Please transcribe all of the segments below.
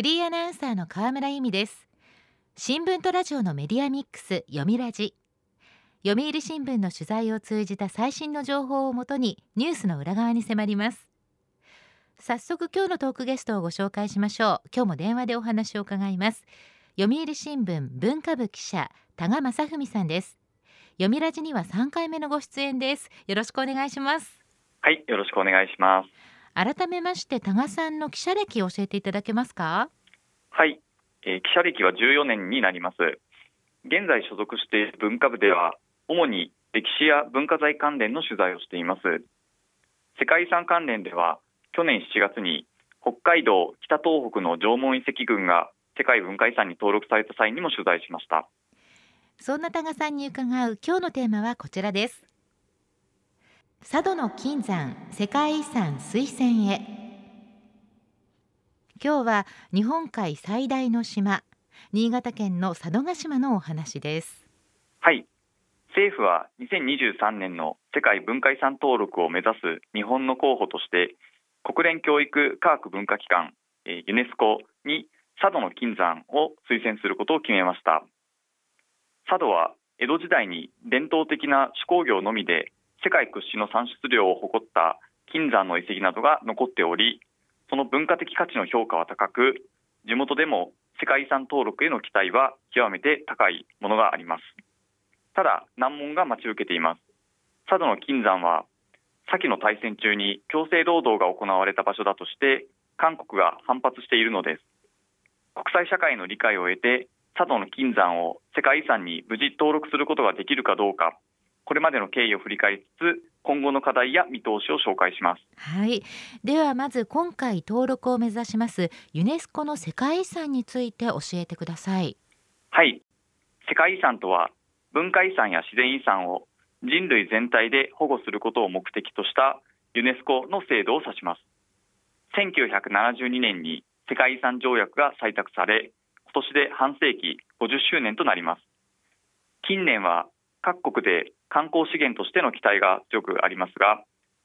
フリーアナウンサーの河村由美です。新聞とラジオのメディアミックス読みラジ。読売新聞の取材を通じた最新の情報をもとにニュースの裏側に迫ります。早速今日のトークゲストをご紹介しましょう。今日も電話でお話を伺います。読売新聞文化部記者多賀正文さんです。読みラジには3回目のご出演です。よろしくお願いします。はいよろしくお願いします。改めまして多賀さんの記者歴を教えていただけますか？はい、えー、記者歴は14年になります。現在所属している文化部では主に歴史や文化財関連の取材をしています。世界遺産関連では去年7月に北海道北東北の縄文遺跡群が世界文化遺産に登録された際にも取材しました。そんな多賀さんに伺う今日のテーマはこちらです佐渡の金山世界遺産推薦へ。今日は日本海最大の島新潟県の佐渡島のお話です。はい。政府は2023年の世界文化遺産登録を目指す日本の候補として国連教育科学文化機関ユネスコに佐渡の金山を推薦することを決めました。佐渡は江戸時代に伝統的な手工業のみで世界屈指の産出量を誇った金山の遺跡などが残っておりその文化的価値の評価は高く地元でも世界遺産登録への期待は極めて高いものがあります。ただ難問が待ち受けています。佐渡の金山は先の大戦中に強制労働が行われた場所だとして韓国が反発しているのです。国際社会の理解を得て佐渡の金山を世界遺産に無事登録することができるかどうか。これまでの経緯を振り返りつつ今後の課題や見通しを紹介します。はい。ではまず今回登録を目指しますユネスコの世界遺産について教えてください。はい。世界遺産とは文化遺産や自然遺産を人類全体で保護することを目的としたユネスコの制度を指します。1972年に世界遺産条約が採択され今年で半世紀50周年となります。近年は各国で観光資源としての期待が強くありますが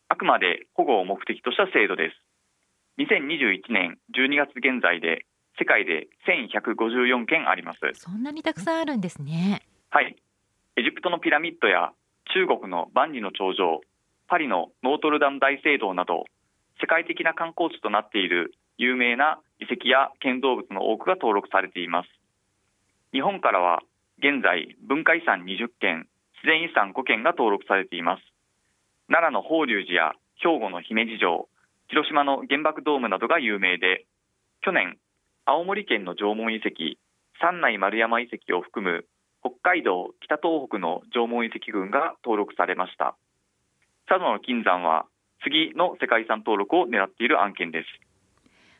あくまで保護を目的とした制度です。2021年12月現在で世界で1154件あります。そんなにたくさんあるんですね。はい。エジプトのピラミッドや中国の万里の長城パリのノートルダム大聖堂など世界的な観光地となっている有名な遺跡や建造物の多くが登録されています。日本からは現在文化遺産20件自然遺産5件が登録されています。奈良の法隆寺や兵庫の姫路城広島の原爆ドームなどが有名で去年青森県の縄文遺跡三内丸山遺跡を含む北海道北東北の縄文遺跡群が登録されました。佐渡の金山は次の世界遺産登録を狙っている案件です。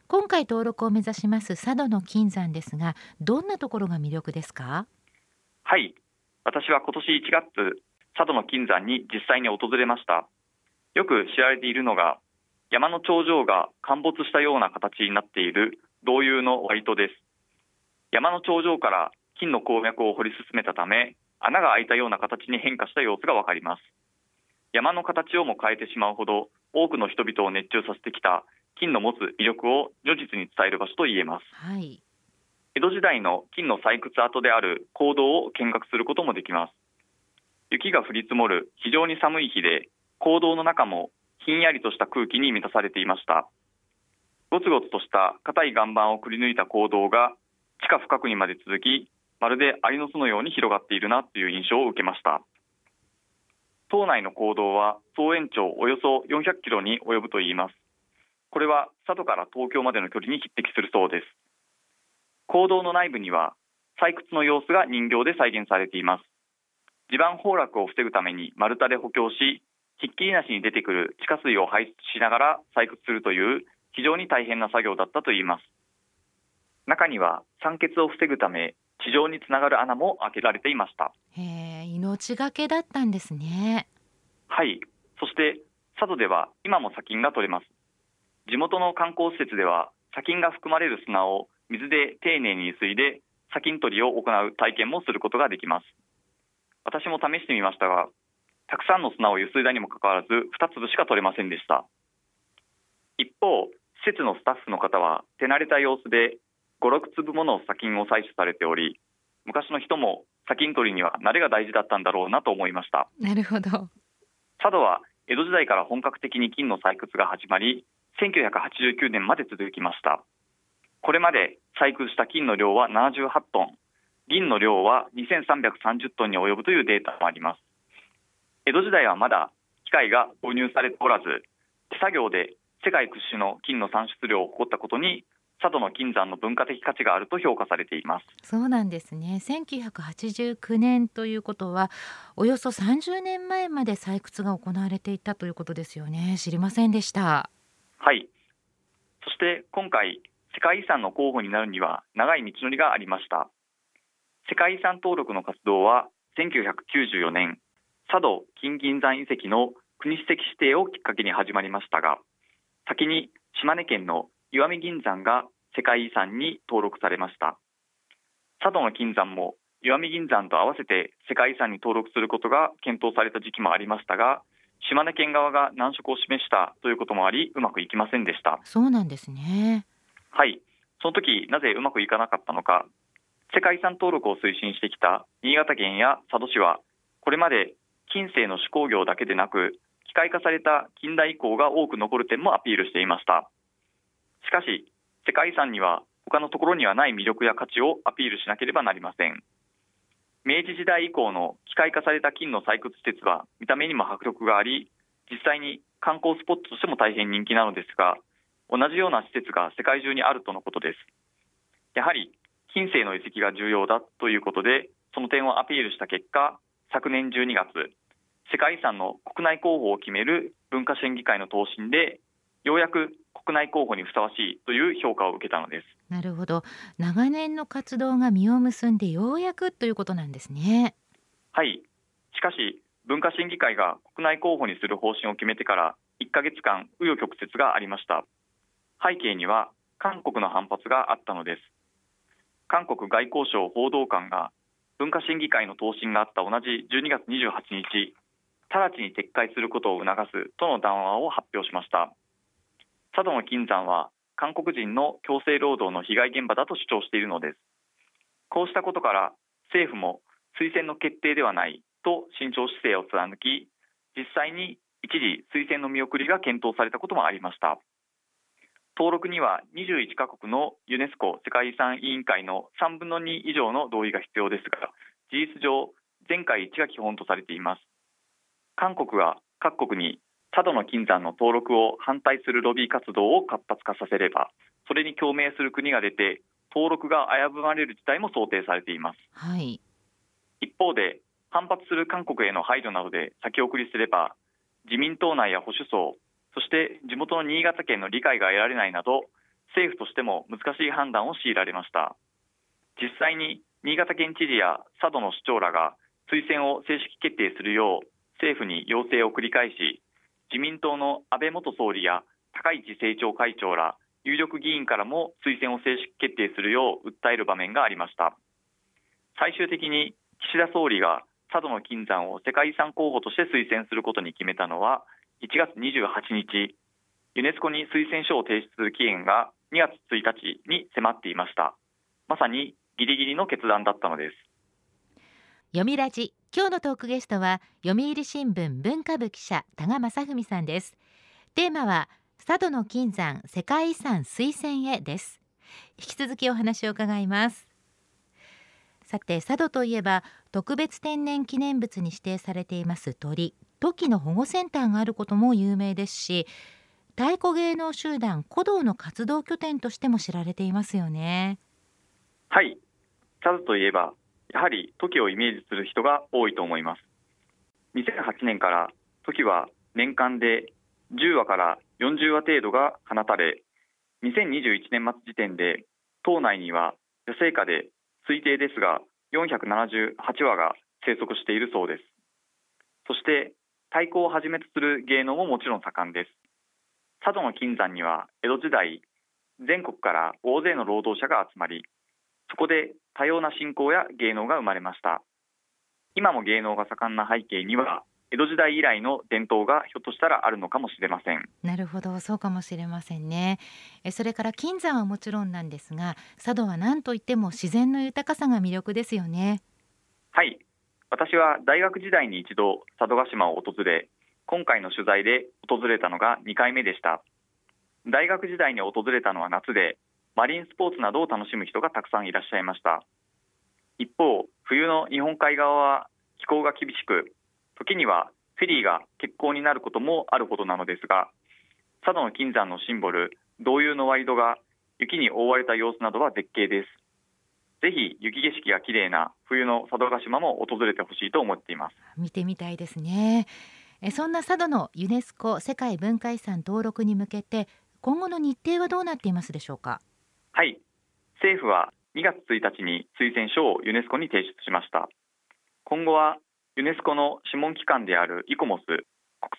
今回登録を目指します佐渡の金山ですがどんなところが魅力ですか？はい私は今年1月佐渡の金山に実際に訪れました。よく知られているのが山の頂上が陥没したような形になっている同様の割戸です。山の頂上から金の鉱脈を掘り進めたため穴が開いたような形に変化した様子がわかります。山の形をも変えてしまうほど多くの人々を熱中させてきた金の持つ魅力を如実に伝える場所と言えます、はい。江戸時代の金の採掘跡である坑道を見学することもできます。雪が降り積もる非常に寒い日で坑道の中もひんやりとした空気に満たされていました。ゴツゴツとした硬い岩盤をくり抜いた坑道が地下深くにまで続きまるでアリの巣のように広がっているなという印象を受けました。島内の坑道は総延長およそ400キロに及ぶといいます。これは佐渡から東京までの距離に匹敵するそうです。坑道の内部には採掘の様子が人形で再現されています。地盤崩落を防ぐために丸太で補強しひっきりなしに出てくる地下水を排出しながら採掘するという非常に大変な作業だったといいます。中には酸欠を防ぐため地上につながる穴も開けられていました。へえ命がけだったんですね。はい。そして佐渡では今も砂金が取れます。地元の観光施設では砂金が含まれる砂を水で丁寧にゆすいで砂金取りを行う体験もすることができます。私も試してみましたがたくさんの砂をゆすいだにもかかわらず2粒しか取れませんでした。一方施設のスタッフの方は手慣れた様子で56粒もの砂金を採取されており昔の人も砂金取りには慣れが大事だったんだろうなと思いました。なるほど。佐渡は江戸時代から本格的に金の採掘が始まり1989年まで続きましたこれまで採掘した金の量は78トン。銀の量は2330トンに及ぶというデータもあります。江戸時代はまだ機械が導入されておらず手作業で世界屈指の金の産出量を誇ったことに佐渡の金山の文化的価値があると評価されています。そうなんですね。1989年ということはおよそ30年前まで採掘が行われていたということですよね。知りませんでした。はい。そして今回世界遺産の候補になるには長い道のりがありました。世界遺産登録の活動は1994年佐渡金銀山遺跡の国史跡指定をきっかけに始まりましたが先に島根県の石見銀山が世界遺産に登録されました。佐渡の金山も石見銀山と合わせて世界遺産に登録することが検討された時期もありましたが島根県側が難色を示したということもありうまくいきませんでした。そうなんですね。はい。その時なぜうまくいかなかったのか。世界遺産登録を推進してきた新潟県や佐渡市はこれまで近世の手工業だけでなく機械化された近代以降が多く残る点もアピールしていました。しかし世界遺産には他のところにはない魅力や価値をアピールしなければなりません。明治時代以降の機械化された金の採掘施設は見た目にも迫力があり実際に観光スポットとしても大変人気なのですが同じような施設が世界中にあるとのことです。やはり近世の遺跡が重要だということでその点をアピールした結果昨年12月世界遺産の国内候補を決める文化審議会の答申でようやく国内候補にふさわしいという評価を受けたのです。なるほど。長年の活動が実を結んでようやくということなんですね。はい。しかし文化審議会が国内候補にする方針を決めてから1ヶ月間紆余曲折がありました背景には韓国の反発があったのです。韓国外交省報道官が文化審議会の答申があった同じ12月28日直ちに撤回することを促すとの談話を発表しました。佐渡の金山は韓国人の強制労働の被害現場だと主張しているのです。こうしたことから政府も推薦の決定ではないと慎重姿勢を貫き実際に一時推薦の見送りが検討されたこともありました。登録には21カ国のユネスコ世界遺産委員会の3分の2以上の同意が必要ですが事実上全会一致が基本とされています。韓国が各国に佐渡の金山の登録を反対するロビー活動を活発化させればそれに共鳴する国が出て登録が危ぶまれる事態も想定されています、はい、一方で反発する韓国への配慮などで先送りすれば自民党内や保守層そして地元の新潟県の理解が得られないなど政府としても難しい判断を強いられました。実際に新潟県知事や佐渡の市長らが推薦を正式決定するよう政府に要請を繰り返し自民党の安倍元総理や高市政調会長ら有力議員からも推薦を正式決定するよう訴える場面がありました。最終的に岸田総理が佐渡の金山を世界遺産候補として推薦することに決めたのは1月28日ユネスコに推薦書を提出する期限が2月1日に迫っていました。まさにギリギリの決断だったのです。読みラジ。今日のトークゲストは読売新聞文化部記者多賀正文さんです。テーマは佐渡の金山世界遺産推薦へです。引き続きお話を伺います。さて佐渡といえば特別天然記念物に指定されています鳥。トキの保護センターがあることも有名ですし太鼓芸能集団古道の活動拠点としても知られていますよね。はい。佐渡といえばやはりトキをイメージする人が多いと思います。2008年からトキは年間で10羽から40羽程度が放たれ2021年末時点で島内には女性下で推定ですが478羽が生息しているそうです。そして太鼓をはじめとする芸能ももちろん盛んです。佐渡の金山には江戸時代全国から大勢の労働者が集まりそこで多様な信仰や芸能が生まれました。今も芸能が盛んな背景には江戸時代以来の伝統がひょっとしたらあるのかもしれません。なるほど。そうかもしれませんね。えそれから金山はもちろんなんですが佐渡は何といっても自然の豊かさが魅力ですよね。はい私は大学時代に一度佐渡島を訪れ今回の取材で訪れたのが2回目でした。大学時代に訪れたのは夏でマリンスポーツなどを楽しむ人がたくさんいらっしゃいました。一方冬の日本海側は気候が厳しく時にはフェリーが欠航になることもあるほどなのですが佐渡の金山のシンボル同遊のワイドが雪に覆われた様子などは絶景です。ぜひ雪景色が綺麗な冬の佐渡島も訪れてほしいと思っています。見てみたいですね。えそんな佐渡のユネスコ世界文化遺産登録に向けて今後の日程はどうなっていますでしょうか？はい。政府は2月1日に推薦書をユネスコに提出しました。今後はユネスコの諮問機関であるイコモス国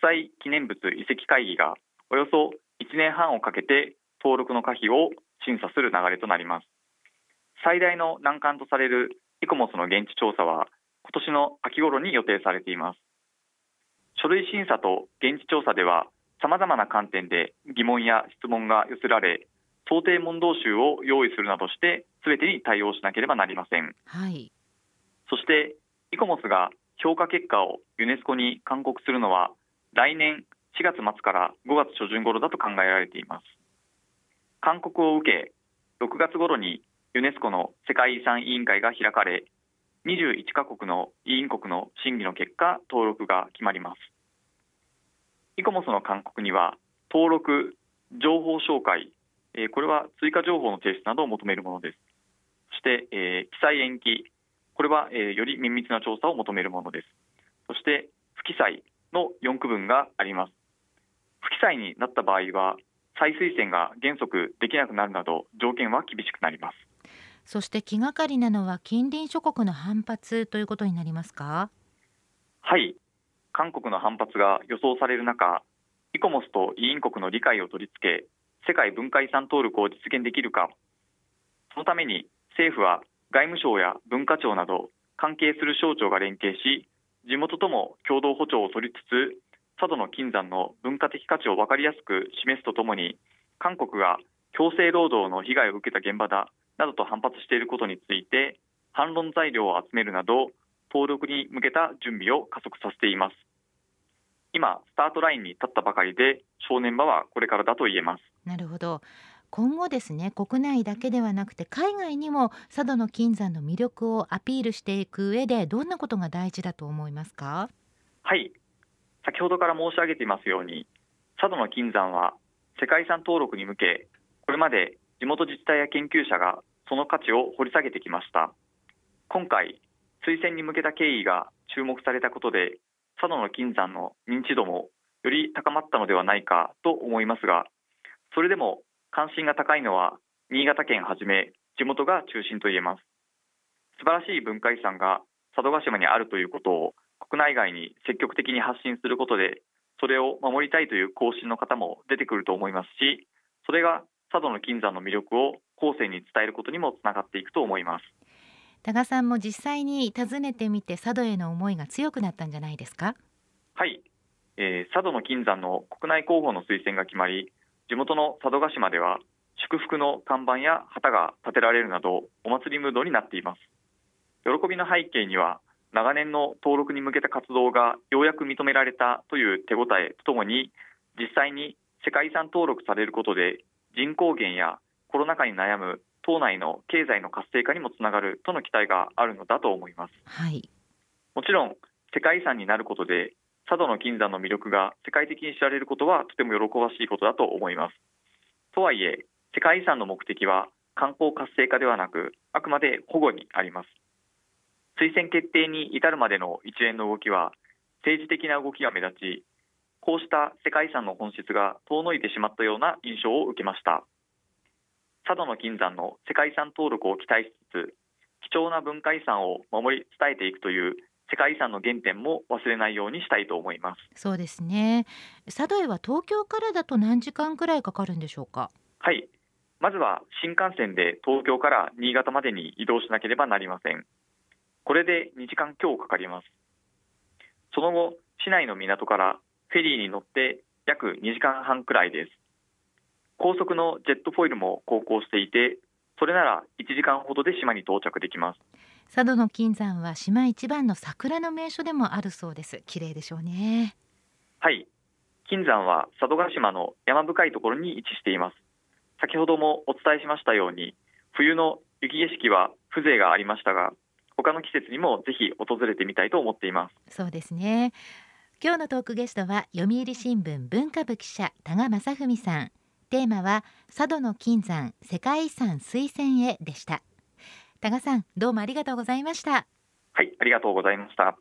際記念物遺跡会議がおよそ1年半をかけて登録の可否を審査する流れとなります最大の難関とされるイコモスの現地調査は今年の秋頃に予定されています。書類審査と現地調査ではさまざまな観点で疑問や質問が寄せられ想定問答集を用意するなどして全てに対応しなければなりません、はい、そしてイコモスが評価結果をユネスコに勧告するのは来年4月末から5月初旬頃だと考えられています。勧告を受け6月頃にユネスコの世界遺産委員会が開かれ21カ国の委員国の審議の結果登録が決まりますイコモスの勧告には登録情報紹介、えー、これは追加情報の提出などを求めるものですそして、えー、記載延期これは、えー、より綿密な調査を求めるものです。そして不記載の4区分があります。不記載になった場合は再推薦が原則できなくなるなど条件は厳しくなります。そして気がかりなのは近隣諸国の反発ということになりますか？はい、韓国の反発が予想される中、イコモスと委員国の理解を取り付け、世界文化遺産登録を実現できるか。そのために政府は外務省や文化庁など関係する省庁が連携し地元とも共同歩調を取りつつ佐渡の金山の文化的価値を分かりやすく示すとともに韓国が強制労働の被害を受けた現場だなどと反発していることについて反論材料を集めるなど登録に向けた準備を加速させています。今スタートラインに立ったばかりで正念場はこれからだと言えます。なるほど。今後ですね国内だけではなくて海外にも佐渡の金山の魅力をアピールしていく上でどんなことが大事だと思いますか？はい。先ほどから申し上げていますように佐渡の金山は世界遺産登録に向けこれまで地元自治体や研究者がその価値を掘り下げてきました。今回推薦に向けた経緯が注目されたことで佐渡の金山の認知度もより高まったのではないかと思いますがそれでも関心が高いのは新潟県はじめ地元が中心と言えます。素晴らしい文化遺産が佐渡島にあるということを国内外に積極的に発信することでそれを守りたいという方針の方も出てくると思いますしそれが佐渡の金山の魅力を後世に伝えることにもつながっていくと思います。多賀さんも実際に訪ねてみて佐渡への思いが強くなったんじゃないですか？はい、えー、佐渡の金山の国内候補の推薦が決まり地元の佐渡島では祝福の看板や旗が立てられるなどお祭りムードになっています。喜びの背景には長年の登録に向けた活動がようやく認められたという手応えとともに実際に世界遺産登録されることで人口減やコロナ禍に悩む島内の経済の活性化にもつながるとの期待があるのだと思います、はい、もちろん世界遺産になることで佐渡の金山の魅力が世界的に知られることはとても喜ばしいことだと思います。とはいえ、世界遺産の目的は観光活性化ではなく、あくまで保護にあります。推薦決定に至るまでの一連の動きは、政治的な動きが目立ち、こうした世界遺産の本質が遠のいてしまったような印象を受けました。佐渡の金山の世界遺産登録を期待しつつ、貴重な文化遺産を守り伝えていくという世界遺産の原点も忘れないようにしたいと思います。そうですね。佐渡へは東京からだと何時間くらいかかるんでしょうか？はい。まずは新幹線で東京から新潟までに移動しなければなりません。これで2時間強かかります。その後市内の港からフェリーに乗って約2時間半くらいです。高速のジェットフォイルも航行していてそれなら1時間ほどで島に到着できます。佐渡の金山は島一番の桜の名所でもあるそうです。綺麗でしょうね。はい。金山は佐渡島の山深いところに位置しています。先ほどもお伝えしましたように冬の雪景色は風情がありましたが他の季節にもぜひ訪れてみたいと思っています。そうですね今日のトークゲストは読売新聞文化部記者多賀正文さんテーマは佐渡の金山世界遺産推薦へでした。多賀さんどうもありがとうございました。はいありがとうございました。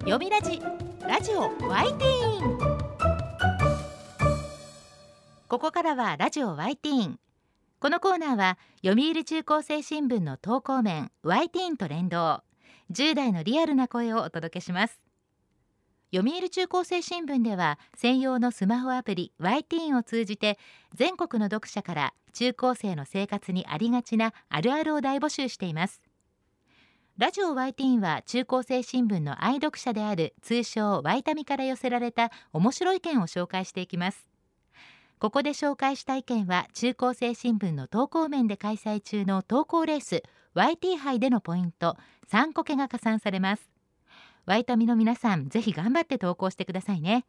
読みラジラジオワイティーン。ここからはラジオワイティーン。このコーナーは読売中高生新聞の投稿面ワイティーンと連動10代のリアルな声をお届けします。読売中高生新聞では専用のスマホアプリ y ティーンを通じて全国の読者から中高生の生活にありがちなあるあるを大募集しています。ラジオ y ティーンは中高生新聞の愛読者である通称ワイタミから寄せられた面白い意見を紹介していきます。ここで紹介した意見は中高生新聞の投稿面で開催中の投稿レース YT 杯でのポイント3個けが加算されます。ワイタミの皆さんぜひ頑張って投稿してくださいね。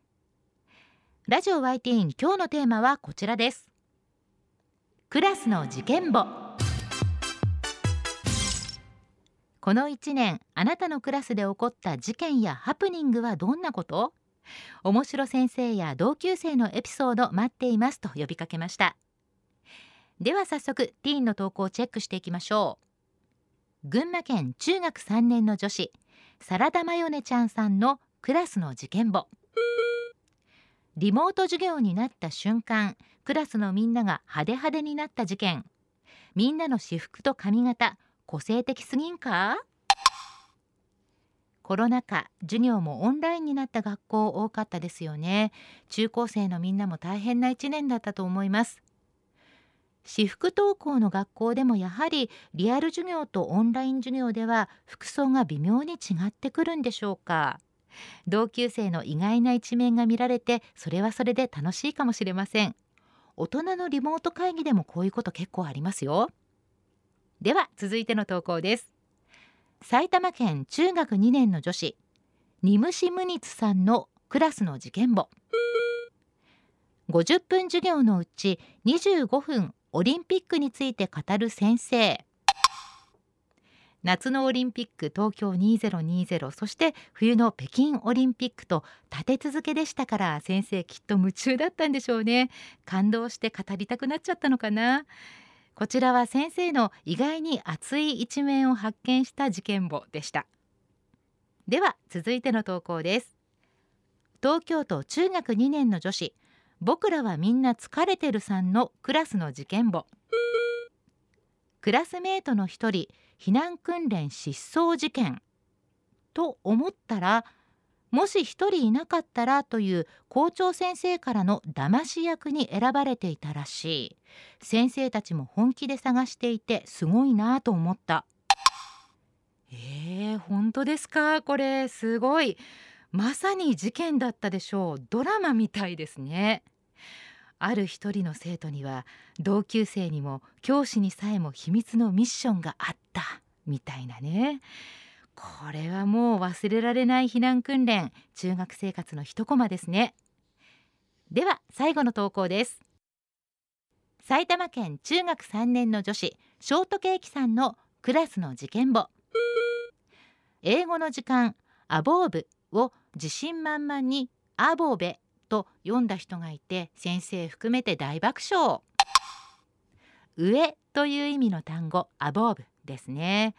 ラジオ YT 今日のテーマはこちらです。クラスの事件簿。この1年あなたのクラスで起こった事件やハプニングはどんなこと？面白先生や同級生のエピソード待っていますと呼びかけました。では早速ティーンの投稿をチェックしていきましょう。群馬県中学3年の女子サラダマヨネちゃんさんのクラスの事件簿。リモート授業になった瞬間クラスのみんなが派手派手になった事件。みんなの私服と髪型個性的すぎんか？コロナ禍授業もオンラインになった学校多かったですよね。中高生のみんなも大変な一年だったと思います。私服登校の学校でもやはりリアル授業とオンライン授業では服装が微妙に違ってくるんでしょうか。同級生の意外な一面が見られてそれはそれで楽しいかもしれません。大人のリモート会議でもこういうこと結構ありますよ。では続いての投稿です。埼玉県中学2年の女子ニムシムニツさんのクラスの事件簿。50分授業のうち25分オリンピックについて語る先生。夏のオリンピック東京2020そして冬の北京オリンピックと立て続けでしたから先生きっと夢中だったんでしょうね。感動して語りたくなっちゃったのかな。こちらは先生の意外に熱い一面を発見した事件簿でした。では続いての投稿です。東京都中学2年の女子僕らはみんな疲れてるさんのクラスの事件簿。クラスメートの一人避難訓練失踪事件。と思ったらもし一人いなかったらという校長先生からの騙し役に選ばれていたらしい。先生たちも本気で探していてすごいなと思った。えー、本当ですか？これすごい。まさに事件だったでしょう。ドラマみたいですね。ある一人の生徒には同級生にも教師にさえも秘密のミッションがあったみたいなね。これはもう忘れられない避難訓練。中学生活の一コマですね。では最後の投稿です。埼玉県中学3年の女子ショートケーキさんのクラスの事件簿。英語の時間アボーブを自信満々にアボーベと読んだ人がいて先生含めて大爆笑。上という意味の単語アボーブですね。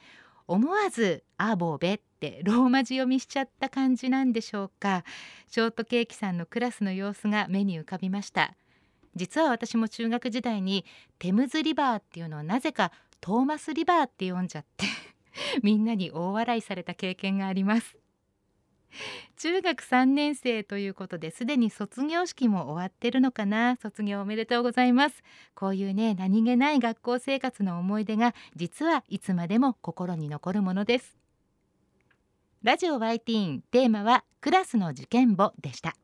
思わずアボーベってローマ字読みしちゃった感じなんでしょうか。ショートケーキさんのクラスの様子が目に浮かびました。実は私も中学時代にテムズリバーっていうのをなぜかトーマスリバーって読んじゃって みんなに大笑いされた経験があります。中学3年生ということですでに卒業式も終わってるのかな？卒業おめでとうございます。こういうね何気ない学校生活の思い出が実はいつまでも心に残るものです。ラジオ Y ティーンテーマはクラスの受験簿でした。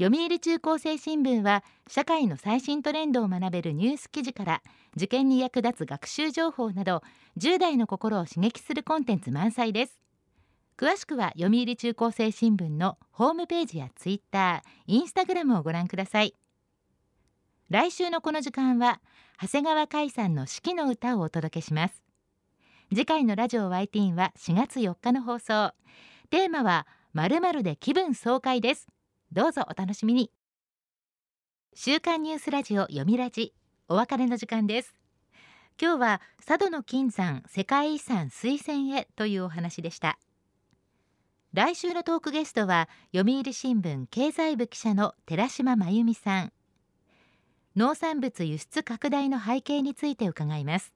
読売中高生新聞は社会の最新トレンドを学べるニュース記事から受験に役立つ学習情報など10代の心を刺激するコンテンツ満載です。詳しくは読売中高生新聞のホームページやツイッター、インスタグラムをご覧ください。来週のこの時間は長谷川海さんの四季の歌をお届けします。次回のラジオ Y ティーンは4月4日の放送。テーマはまるまるで気分爽快です。どうぞお楽しみに。週刊ニュースラジオ読みラジお別れの時間です。今日は佐渡の金山世界遺産推薦へというお話でした。来週のトークゲストは読売新聞経済部記者の寺島真由美さん。農産物輸出拡大の背景について伺います。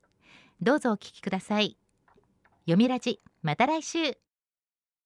どうぞお聞きください。読みラジまた来週。